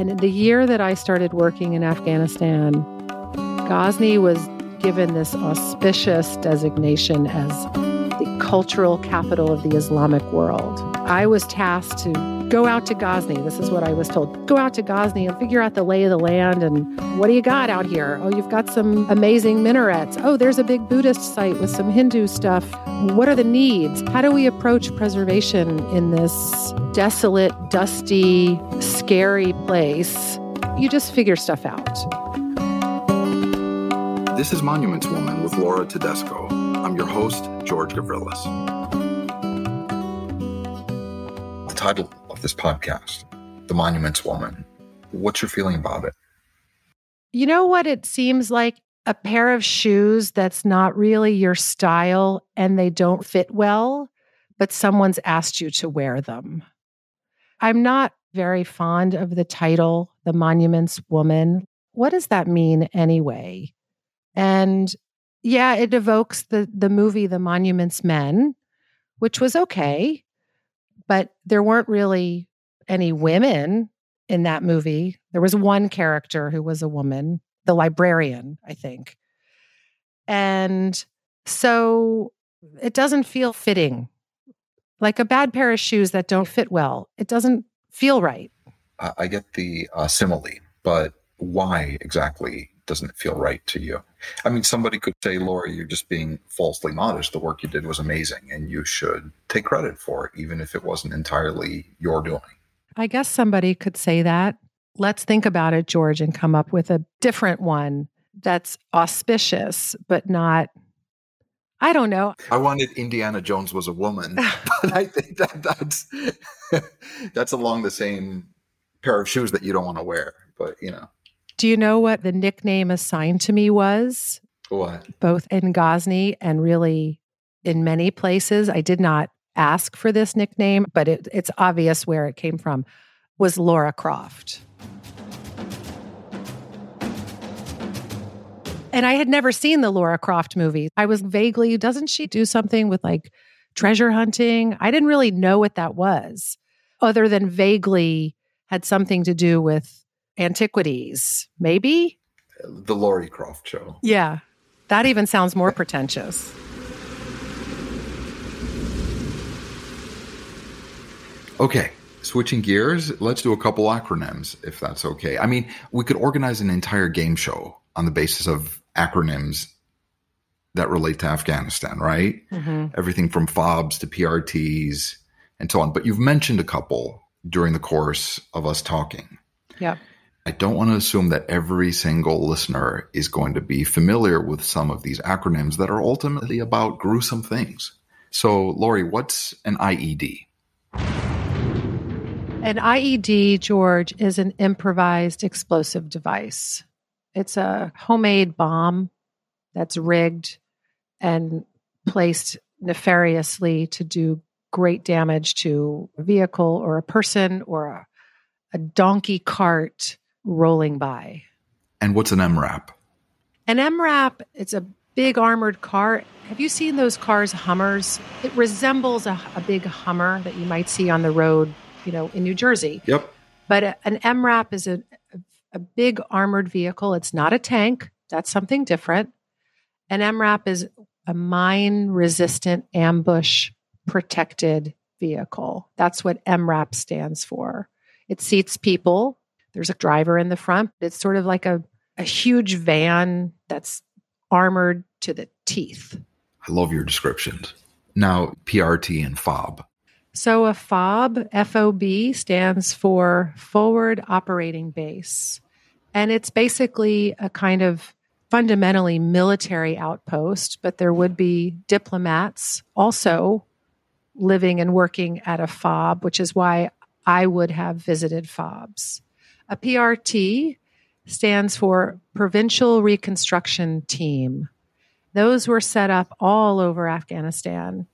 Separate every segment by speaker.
Speaker 1: And in the year that I started working in Afghanistan, Ghazni was given this auspicious designation as the cultural capital of the Islamic world. I was tasked to go out to Ghazni. This is what I was told. Go out to Ghazni and figure out the lay of the land and what do you got out here? Oh, you've got some amazing minarets. Oh, there's a big Buddhist site with some Hindu stuff. What are the needs? How do we approach preservation in this desolate, dusty, scary place? You just figure stuff out.
Speaker 2: This is Monuments Woman with Laura Tedesco. I'm your host, George Gavrilis. The title of this podcast, The Monuments Woman. What's your feeling about it?
Speaker 1: You know what it seems like? A pair of shoes that's not really your style and they don't fit well, but someone's asked you to wear them. I'm not very fond of the title, The Monuments Woman. What does that mean anyway? And yeah, it evokes the the movie The Monuments Men, which was okay, but there weren't really any women in that movie. There was one character who was a woman, the librarian, I think. And so it doesn't feel fitting. Like a bad pair of shoes that don't fit well. It doesn't feel right.
Speaker 2: I get the uh, simile, but why exactly doesn't feel right to you? I mean, somebody could say, Laura, you're just being falsely modest. The work you did was amazing and you should take credit for it, even if it wasn't entirely your doing.
Speaker 1: I guess somebody could say that. Let's think about it, George, and come up with a different one that's auspicious, but not. I don't know.
Speaker 2: I wanted Indiana Jones was a woman, but I think that that's that's along the same pair of shoes that you don't want to wear. But you know,
Speaker 1: do you know what the nickname assigned to me was?
Speaker 2: What?
Speaker 1: Both in Ghazni and really in many places. I did not ask for this nickname, but it, it's obvious where it came from. Was Laura Croft. And I had never seen the Laura Croft movie. I was vaguely, doesn't she do something with like treasure hunting? I didn't really know what that was, other than vaguely had something to do with antiquities, maybe?
Speaker 2: The Laurie Croft show.
Speaker 1: Yeah. That even sounds more pretentious.
Speaker 2: Okay, switching gears, let's do a couple acronyms if that's okay. I mean, we could organize an entire game show on the basis of acronyms that relate to Afghanistan, right? Mm-hmm. Everything from FOBs to PRTs and so on. But you've mentioned a couple during the course of us talking.
Speaker 1: Yeah.
Speaker 2: I don't want to assume that every single listener is going to be familiar with some of these acronyms that are ultimately about gruesome things. So, Lori, what's an IED?
Speaker 1: An IED, George, is an improvised explosive device. It's a homemade bomb that's rigged and placed nefariously to do great damage to a vehicle or a person or a, a donkey cart rolling by.
Speaker 2: And what's an MRAP?
Speaker 1: An MRAP, it's a big armored car. Have you seen those cars, Hummers? It resembles a, a big Hummer that you might see on the road, you know, in New Jersey.
Speaker 2: Yep.
Speaker 1: But a, an MRAP is a, a, a big armored vehicle. It's not a tank. That's something different. An MRAP is a mine resistant ambush protected vehicle. That's what MRAP stands for. It seats people there's a driver in the front. It's sort of like a, a huge van that's armored to the teeth.
Speaker 2: I love your descriptions. Now, PRT and FOB.
Speaker 1: So, a FOB, FOB, stands for Forward Operating Base. And it's basically a kind of fundamentally military outpost, but there would be diplomats also living and working at a FOB, which is why I would have visited FOBs. A PRT stands for Provincial Reconstruction Team. Those were set up all over Afghanistan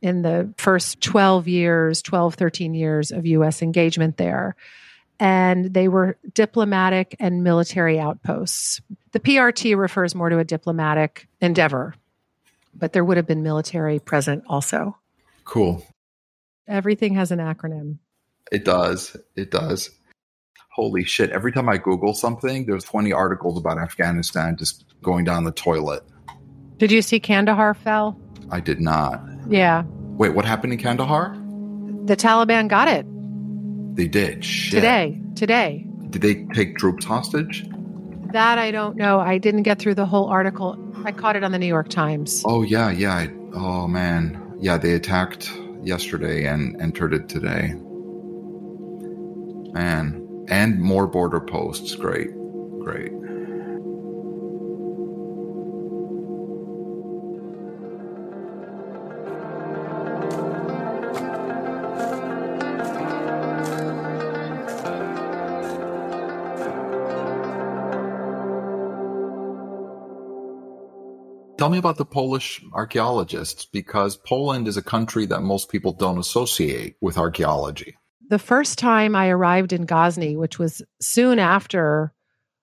Speaker 1: in the first 12 years, 12, 13 years of U.S. engagement there. And they were diplomatic and military outposts. The PRT refers more to a diplomatic endeavor, but there would have been military present also.
Speaker 2: Cool.
Speaker 1: Everything has an acronym.
Speaker 2: It does. It does. Holy shit. Every time I Google something, there's 20 articles about Afghanistan just going down the toilet.
Speaker 1: Did you see Kandahar fell?
Speaker 2: I did not.
Speaker 1: Yeah.
Speaker 2: Wait, what happened in Kandahar?
Speaker 1: The Taliban got it.
Speaker 2: They did. Shit.
Speaker 1: Today. Today.
Speaker 2: Did they take troops hostage?
Speaker 1: That I don't know. I didn't get through the whole article. I caught it on the New York Times.
Speaker 2: Oh, yeah, yeah. I, oh, man. Yeah, they attacked yesterday and entered it today. Man. And more border posts. Great. Great. Tell me about the Polish archaeologists because Poland is a country that most people don't associate with archaeology.
Speaker 1: The first time I arrived in Ghazni, which was soon after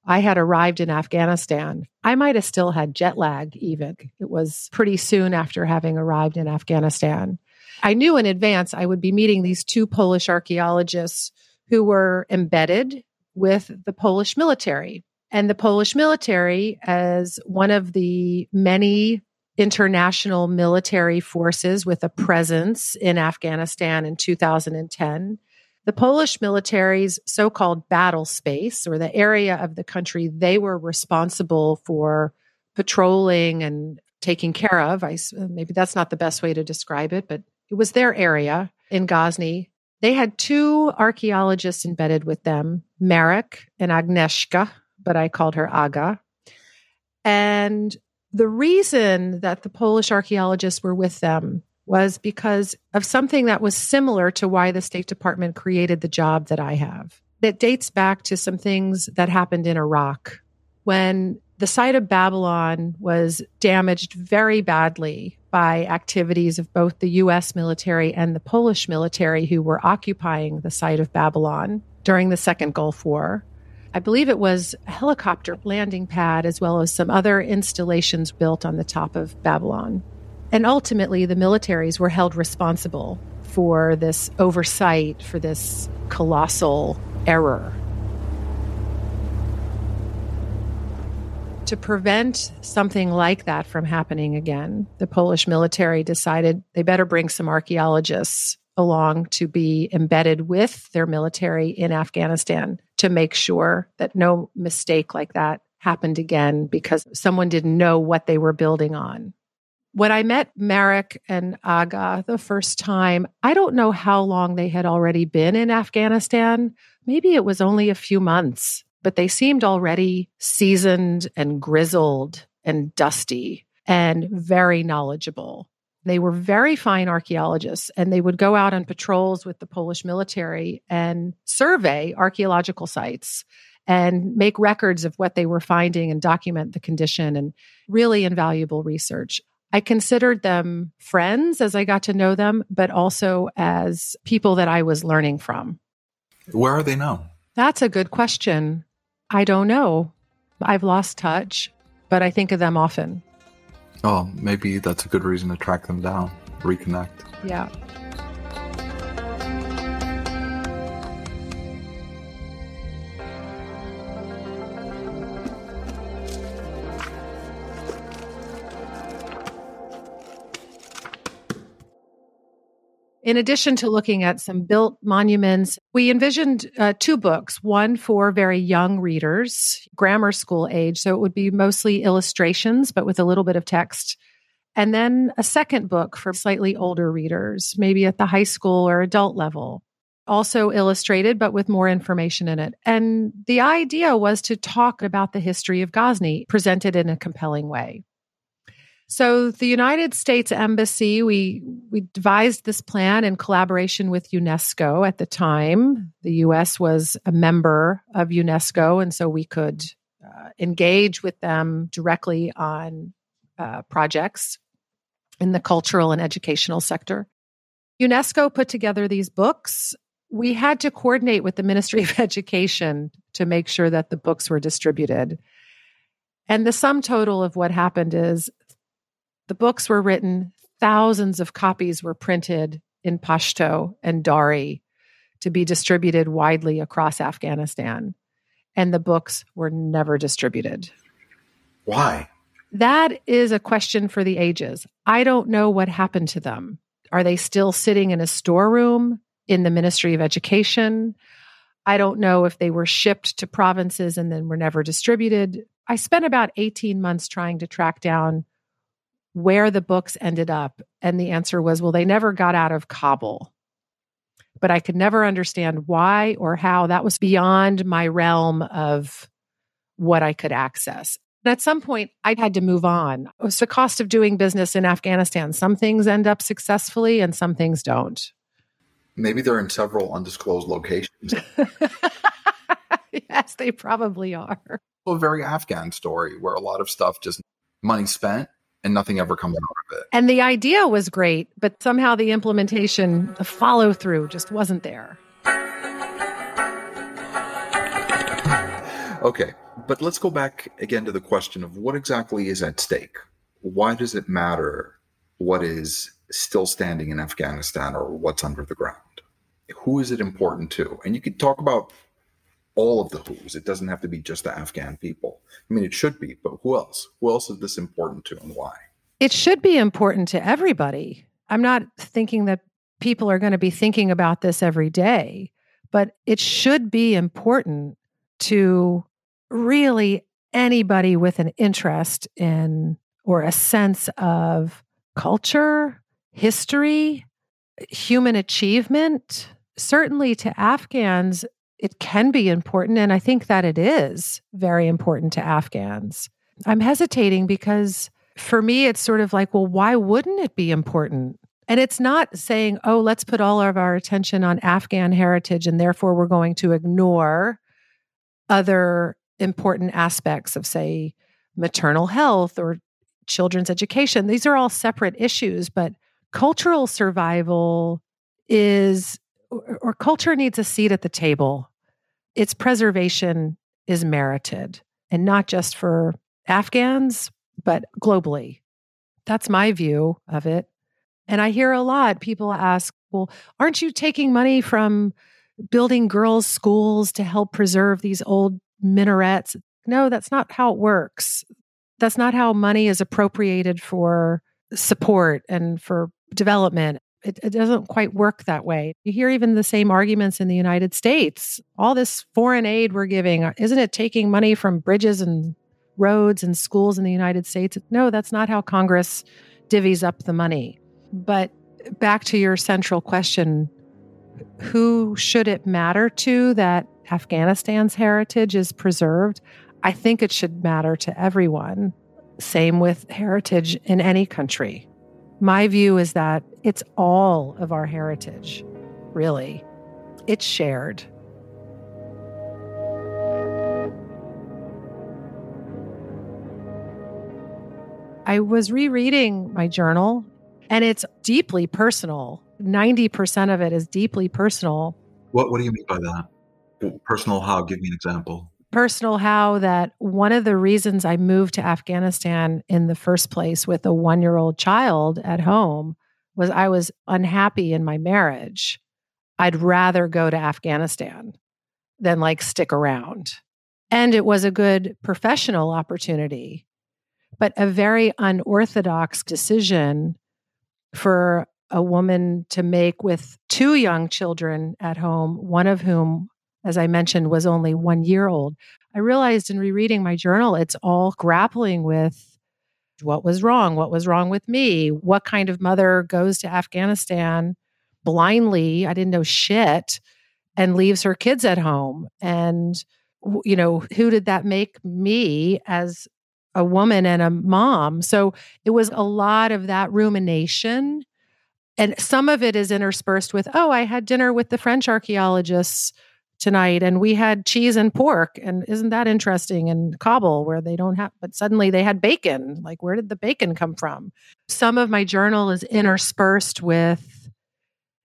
Speaker 1: I had arrived in Afghanistan, I might have still had jet lag, even. It was pretty soon after having arrived in Afghanistan. I knew in advance I would be meeting these two Polish archaeologists who were embedded with the Polish military. And the Polish military, as one of the many international military forces with a presence in Afghanistan in 2010, the Polish military's so called battle space, or the area of the country they were responsible for patrolling and taking care of, I, maybe that's not the best way to describe it, but it was their area in Ghazni. They had two archaeologists embedded with them, Marek and Agnieszka, but I called her Aga. And the reason that the Polish archaeologists were with them was because of something that was similar to why the State Department created the job that I have. It dates back to some things that happened in Iraq when the site of Babylon was damaged very badly by activities of both the US military and the Polish military who were occupying the site of Babylon during the Second Gulf War. I believe it was a helicopter landing pad as well as some other installations built on the top of Babylon. And ultimately, the militaries were held responsible for this oversight, for this colossal error. To prevent something like that from happening again, the Polish military decided they better bring some archaeologists along to be embedded with their military in Afghanistan to make sure that no mistake like that happened again because someone didn't know what they were building on. When I met Marek and Aga the first time, I don't know how long they had already been in Afghanistan. Maybe it was only a few months, but they seemed already seasoned and grizzled and dusty and very knowledgeable. They were very fine archaeologists and they would go out on patrols with the Polish military and survey archaeological sites and make records of what they were finding and document the condition and really invaluable research. I considered them friends as I got to know them, but also as people that I was learning from.
Speaker 2: Where are they now?
Speaker 1: That's a good question. I don't know. I've lost touch, but I think of them often.
Speaker 2: Oh, maybe that's a good reason to track them down, reconnect.
Speaker 1: Yeah. In addition to looking at some built monuments, we envisioned uh, two books one for very young readers, grammar school age. So it would be mostly illustrations, but with a little bit of text. And then a second book for slightly older readers, maybe at the high school or adult level. Also illustrated, but with more information in it. And the idea was to talk about the history of Ghazni presented in a compelling way. So the United States Embassy, we we devised this plan in collaboration with UNESCO at the time. The US was a member of UNESCO, and so we could uh, engage with them directly on uh, projects in the cultural and educational sector. UNESCO put together these books. We had to coordinate with the Ministry of Education to make sure that the books were distributed. And the sum total of what happened is the books were written, thousands of copies were printed in Pashto and Dari to be distributed widely across Afghanistan. And the books were never distributed.
Speaker 2: Why?
Speaker 1: That is a question for the ages. I don't know what happened to them. Are they still sitting in a storeroom in the Ministry of Education? I don't know if they were shipped to provinces and then were never distributed. I spent about 18 months trying to track down where the books ended up. And the answer was, well, they never got out of Kabul. But I could never understand why or how. That was beyond my realm of what I could access. And at some point, I had to move on. It was the cost of doing business in Afghanistan. Some things end up successfully and some things don't.
Speaker 2: Maybe they're in several undisclosed locations.
Speaker 1: yes, they probably are.
Speaker 2: A very Afghan story where a lot of stuff just money spent and nothing ever comes out of it.
Speaker 1: And the idea was great, but somehow the implementation, the follow through just wasn't there.
Speaker 2: Okay, but let's go back again to the question of what exactly is at stake. Why does it matter what is still standing in Afghanistan or what's under the ground? Who is it important to? And you could talk about all of the who's. It doesn't have to be just the Afghan people. I mean, it should be, but who else? Who else is this important to and why?
Speaker 1: It should be important to everybody. I'm not thinking that people are going to be thinking about this every day, but it should be important to really anybody with an interest in or a sense of culture, history, human achievement. Certainly to Afghans, it can be important. And I think that it is very important to Afghans. I'm hesitating because for me, it's sort of like, well, why wouldn't it be important? And it's not saying, oh, let's put all of our attention on Afghan heritage and therefore we're going to ignore other important aspects of, say, maternal health or children's education. These are all separate issues, but cultural survival is, or, culture needs a seat at the table. Its preservation is merited, and not just for Afghans, but globally. That's my view of it. And I hear a lot people ask, well, aren't you taking money from building girls' schools to help preserve these old minarets. No, that's not how it works. That's not how money is appropriated for support and for development. It, it, doesn't quite work that way. You hear even the same arguments in the United States. All this foreign aid we're giving, uh, isn't it taking money from bridges and roads and schools in the United States? No, that's not how Congress divvies up the money. But back to your central question who should it matter to that Afghanistan's heritage is preserved? I think it should matter to everyone. Same with heritage in any country. My view is that it's all of our heritage, really. It's shared. I was rereading my journal, and it's deeply personal 90% of it is deeply personal.
Speaker 2: What, what do you mean by that? Personal how? Give me an example.
Speaker 1: Personal how that one of the reasons I moved to Afghanistan in the first place with a one year old child at home was I was unhappy in my marriage. I'd rather go to Afghanistan than like stick around. And it was a good professional opportunity, but a very unorthodox decision for a woman to make with two young children at home, one of whom, as I mentioned, was only one year old. I realized in rereading my journal, it's all grappling with what was wrong, what was wrong with me, what kind of mother goes to Afghanistan blindly, I didn't know shit, and leaves her kids at home. And, you know, who did that make me as a woman and a mom? So it was a lot of that rumination and some of it is interspersed with, oh, I had dinner with the French archaeologists tonight and we had cheese and pork. And isn't that interesting in Kabul where they don't have, but suddenly they had bacon. Like, where did the bacon come from? Some of my journal is interspersed with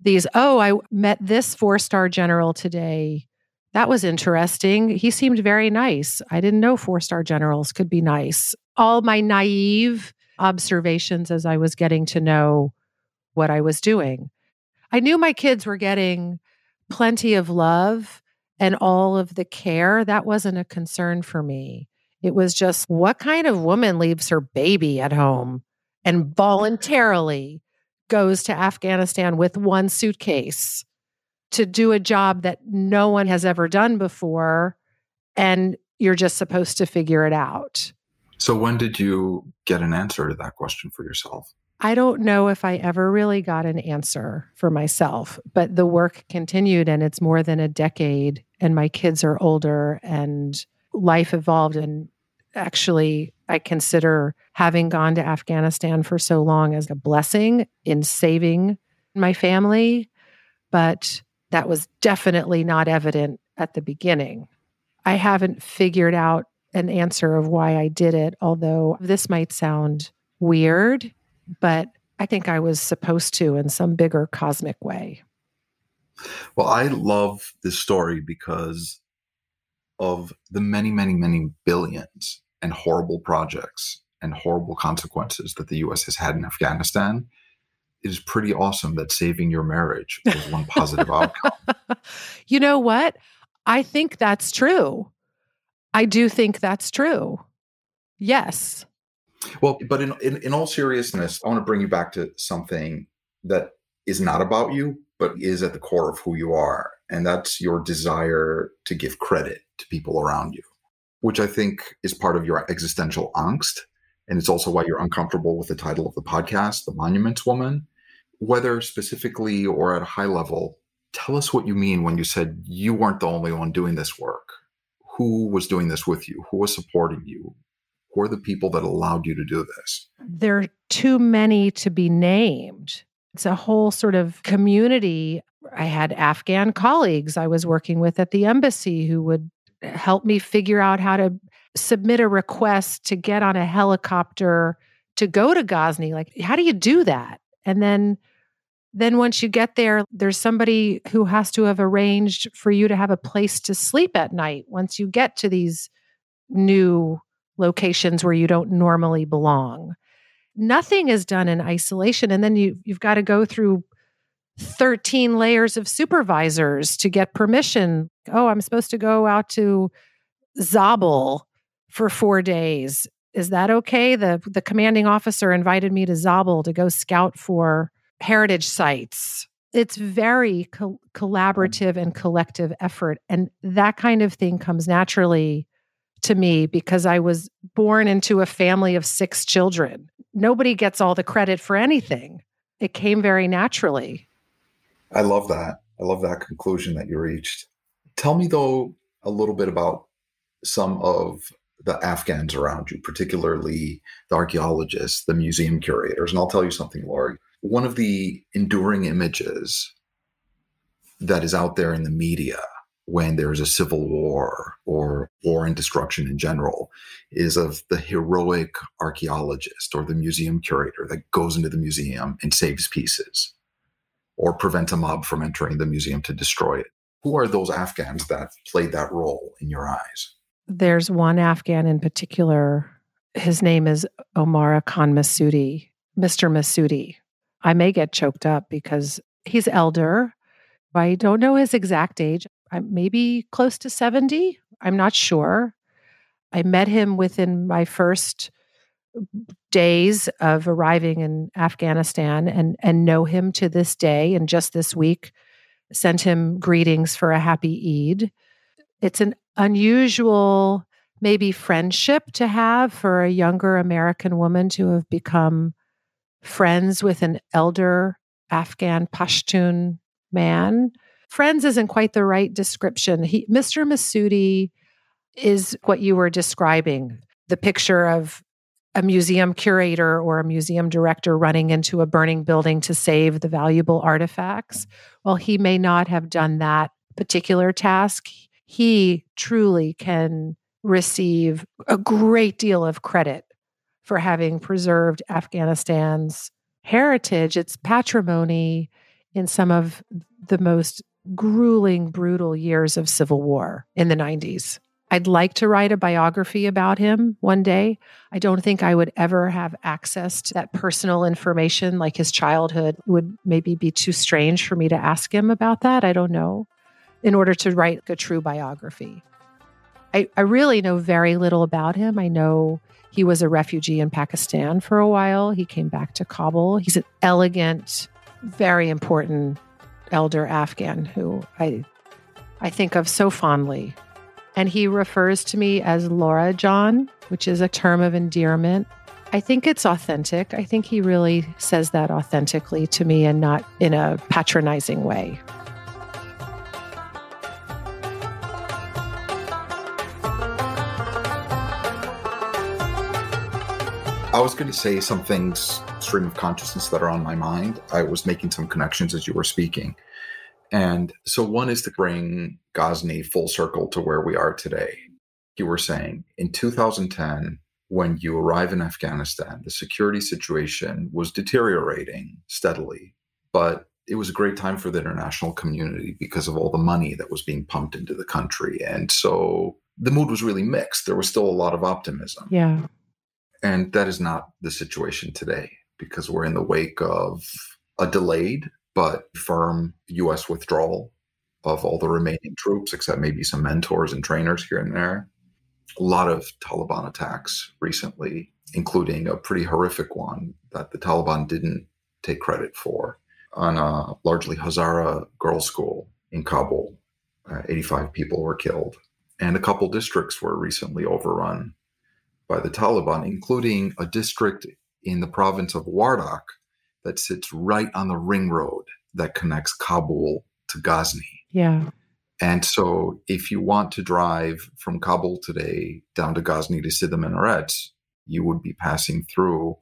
Speaker 1: these, oh, I met this four star general today. That was interesting. He seemed very nice. I didn't know four star generals could be nice. All my naive observations as I was getting to know what I was doing. I knew my kids were getting plenty of love and all of the care, that wasn't a concern for me. It was just what kind of woman leaves her baby at home and voluntarily goes to Afghanistan with one suitcase to do a job that no one has ever done before and you're just supposed to figure it out.
Speaker 2: So, when did you get an answer to that question for yourself?
Speaker 1: I don't know if I ever really got an answer for myself, but the work continued and it's more than a decade, and my kids are older and life evolved. And actually, I consider having gone to Afghanistan for so long as a blessing in saving my family. But that was definitely not evident at the beginning. I haven't figured out an answer of why I did it, although this might sound weird, but I think I was supposed to in some bigger cosmic way.
Speaker 2: Well, I love this story because of the many, many, many billions and horrible projects and horrible consequences that the US has had in Afghanistan. It is pretty awesome that saving your marriage was one positive outcome.
Speaker 1: You know what? I think that's true. I do think that's true. Yes.
Speaker 2: Well, but in, in, in all seriousness, I want to bring you back to something that is not about you, but is at the core of who you are. And that's your desire to give credit to people around you, which I think is part of your existential angst. And it's also why you're uncomfortable with the title of the podcast, The Monuments Woman. Whether specifically or at a high level, tell us what you mean when you said you weren't the only one doing this work. Who was doing this with you? Who was supporting you? Who are the people that allowed you to do this?
Speaker 1: There are too many to be named. It's a whole sort of community. I had Afghan colleagues I was working with at the embassy who would help me figure out how to submit a request to get on a helicopter to go to Ghazni. Like, how do you do that? And then then once you get there, there's somebody who has to have arranged for you to have a place to sleep at night once you get to these new locations where you don't normally belong. Nothing is done in isolation. And then you, you've got to go through 13 layers of supervisors to get permission. Oh, I'm supposed to go out to Zabul for four days. Is that okay? The the commanding officer invited me to Zabul to go scout for heritage sites. It's very co- collaborative and collective effort. And that kind of thing comes naturally to me because I was born into a family of six children. Nobody gets all the credit for anything. It came very naturally.
Speaker 2: I love that. I love that conclusion that you reached. Tell me, though, a little bit about some of the Afghans around you, particularly the archaeologists, the museum curators. And I'll tell you something, Lori one of the enduring images that is out there in the media when there's a civil war or war and destruction in general is of the heroic archaeologist or the museum curator that goes into the museum and saves pieces or prevents a mob from entering the museum to destroy it. Who are those Afghans that played that role in your eyes?
Speaker 1: There's one Afghan in particular. His name is Omar Khan Masudi, Mr. Masudi. I may get choked up because he's elder. I don't know his exact age. I'm maybe close to 70. I'm not sure. I met him within my first days of arriving in Afghanistan and and know him to this day and just this week sent him greetings for a happy Eid. It's an unusual maybe friendship to have for a younger American woman to have become friends with an elder Afghan Pashtun man. Friends isn't quite the right description. He, Mr. Masudi is what you were describing the picture of a museum curator or a museum director running into a burning building to save the valuable artifacts. Well, he may not have done that particular task. He truly can receive a great deal of credit for having preserved Afghanistan's heritage, its patrimony in some of the most grueling, brutal years of civil war in the 90s. I'd like to write a biography about him one day. I don't think I would ever have access to that personal information, like his childhood would maybe be too strange for me to ask him about that. I don't know, in order to write a true biography. I, I really know very little about him. I know he was a refugee in Pakistan for a while. He came back to Kabul. He's an elegant, very important elder Afghan who I I think of so fondly and he refers to me as Laura Jan, which is a term of endearment. I think it's authentic. I think he really says that authentically to me and not in a patronizing way.
Speaker 2: I was going to say some things, stream of consciousness that are on my mind. I was making some connections as you were speaking. And so one is to bring Ghazni full circle to where we are today. You were saying in 2010, when you arrive in Afghanistan, the security situation was deteriorating steadily, but it was a great time for the international community because of all the money that was being pumped into the country. And so the mood was really mixed. There was still a lot of optimism.
Speaker 1: Yeah.
Speaker 2: And that is not the situation today because we're in the wake of a delayed but firm U.S. withdrawal of all the remaining troops, except maybe some mentors and trainers here and there. A lot of Taliban attacks recently, including a pretty horrific one that the Taliban didn't take credit for on a largely Hazara girls' school in Kabul. Uh, 85 people were killed, and a couple districts were recently overrun by the Taliban, including a district in the province of Wardak that sits right on the ring road that connects Kabul to Ghazni.
Speaker 1: Yeah.
Speaker 2: And so if you want to drive from Kabul today down to Ghazni to see the Minaret, you would be passing through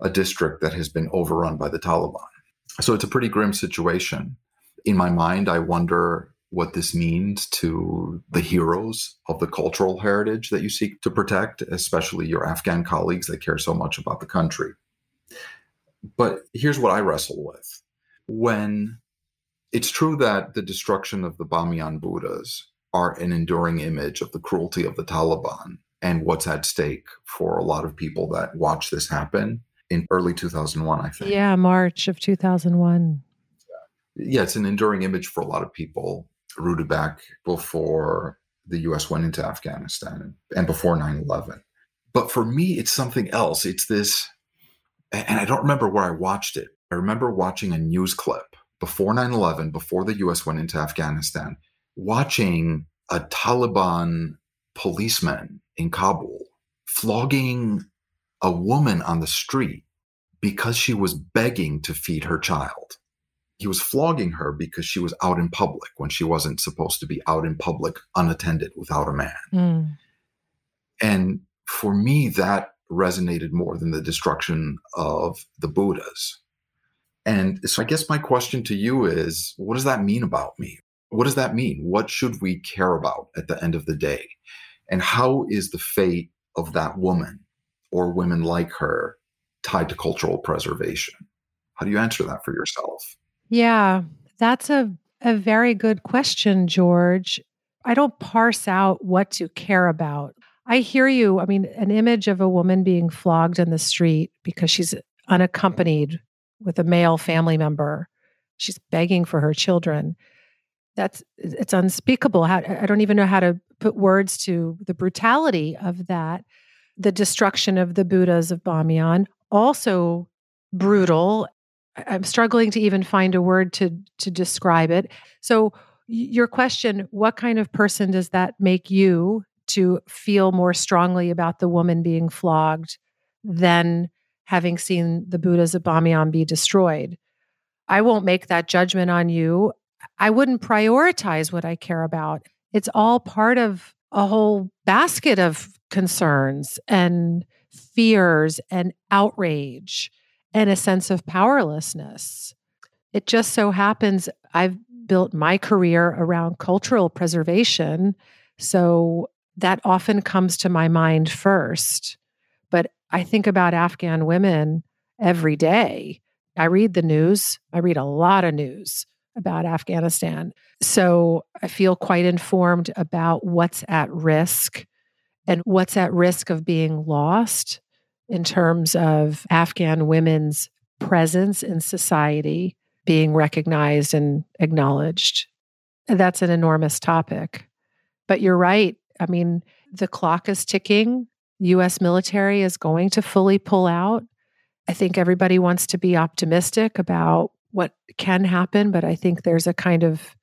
Speaker 2: a district that has been overrun by the Taliban. So it's a pretty grim situation. In my mind, I wonder what this means to the heroes of the cultural heritage that you seek to protect, especially your Afghan colleagues that care so much about the country. But here's what I wrestle with. When it's true that the destruction of the Bamiyan Buddhas are an enduring image of the cruelty of the Taliban and what's at stake for a lot of people that watch this happen in early 2001, I think.
Speaker 1: Yeah, March of 2001.
Speaker 2: Yeah, it's an enduring image for a lot of people rooted back before the US went into Afghanistan and before 9 11. But for me, it's something else. It's this and I don't remember where I watched it. I remember watching a news clip before 9 11, before the US went into Afghanistan, watching a Taliban policeman in Kabul flogging a woman on the street because she was begging to feed her child. He was flogging her because she was out in public when she wasn't supposed to be out in public unattended without a man. Mm. And for me, that resonated more than the destruction of the Buddhas. And so I guess my question to you is what does that mean about me? What does that mean? What should we care about at the end of the day? And how is the fate of that woman or women like her tied to cultural preservation? How do you answer that for yourself?
Speaker 1: Yeah, that's a, a very good question, George. I don't parse out what to care about. I hear you. I mean, an image of a woman being flogged in the street because she's unaccompanied with a male family member. She's begging for her children. That's it's unspeakable. How, I don't even know how to put words to the brutality of that. The destruction of the Buddhas of Bamiyan, also brutal. I'm struggling to even find a word to to describe it. So your question, what kind of person does that make you to feel more strongly about the woman being flogged than having seen the Buddhas of Bamiyan be destroyed. I won't make that judgment on you. I wouldn't prioritize what I care about. It's all part of a whole basket of concerns and fears and outrage and a sense of powerlessness. It just so happens I've built my career around cultural preservation. So that often comes to my mind first. But I think about Afghan women every day. I read the news, I read a lot of news about Afghanistan. So I feel quite informed about what's at risk and what's at risk of being lost in terms of Afghan women's presence in society being recognized and acknowledged. That's an enormous topic. But you're right. I mean, the clock is ticking. US military is going to fully pull out. I think everybody wants to be optimistic about what can happen, but I think there's a kind of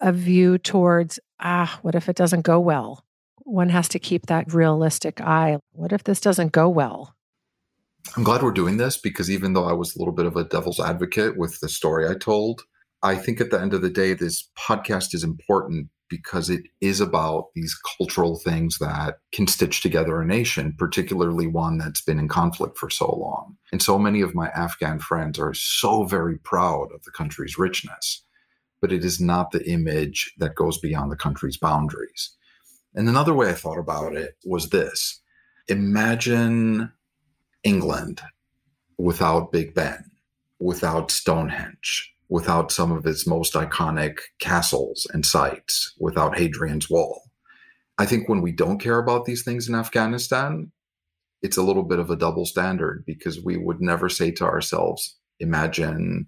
Speaker 1: a view towards ah, what if it doesn't go well? One has to keep that realistic eye. What if this doesn't go well?
Speaker 2: I'm glad we're doing this because even though I was a little bit of a devil's advocate with the story I told, I think at the end of the day, this podcast is important because it is about these cultural things that can stitch together a nation, particularly one that's been in conflict for so long. And so many of my Afghan friends are so very proud of the country's richness, but it is not the image that goes beyond the country's boundaries. And another way I thought about it was this imagine England without Big Ben, without Stonehenge, without some of its most iconic castles and sites, without Hadrian's Wall. I think when we don't care about these things in Afghanistan, it's a little bit of a double standard because we would never say to ourselves, imagine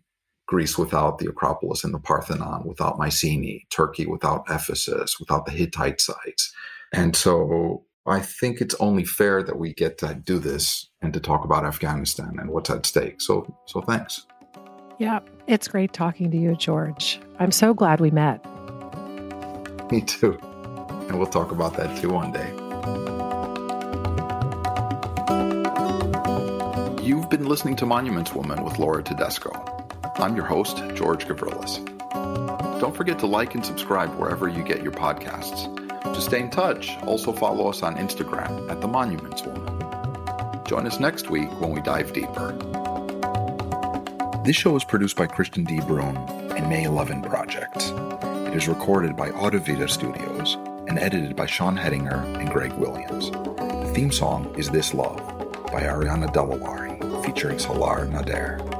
Speaker 2: Greece without the Acropolis and the Parthenon, without Mycenae, Turkey without Ephesus, without the Hittite sites. And so I think it's only fair that we get to do this and to talk about Afghanistan and what's at stake. So so thanks.
Speaker 1: Yeah, it's great talking to you, George. I'm so glad we met.
Speaker 2: Me too. And we'll talk about that too one day. You've been listening to Monuments Woman with Laura Tedesco. I'm your host, George Gavrilis. Don't forget to like and subscribe wherever you get your podcasts. To stay in touch, also follow us on Instagram at The Monuments Woman. Join us next week when we dive deeper. This show is produced by Christian D. Brune and May 11 Projects. It is recorded by Audivita Studios and edited by Sean Hedinger and Greg Williams. The theme song is This Love by Ariana Delawari, featuring Salar Nader.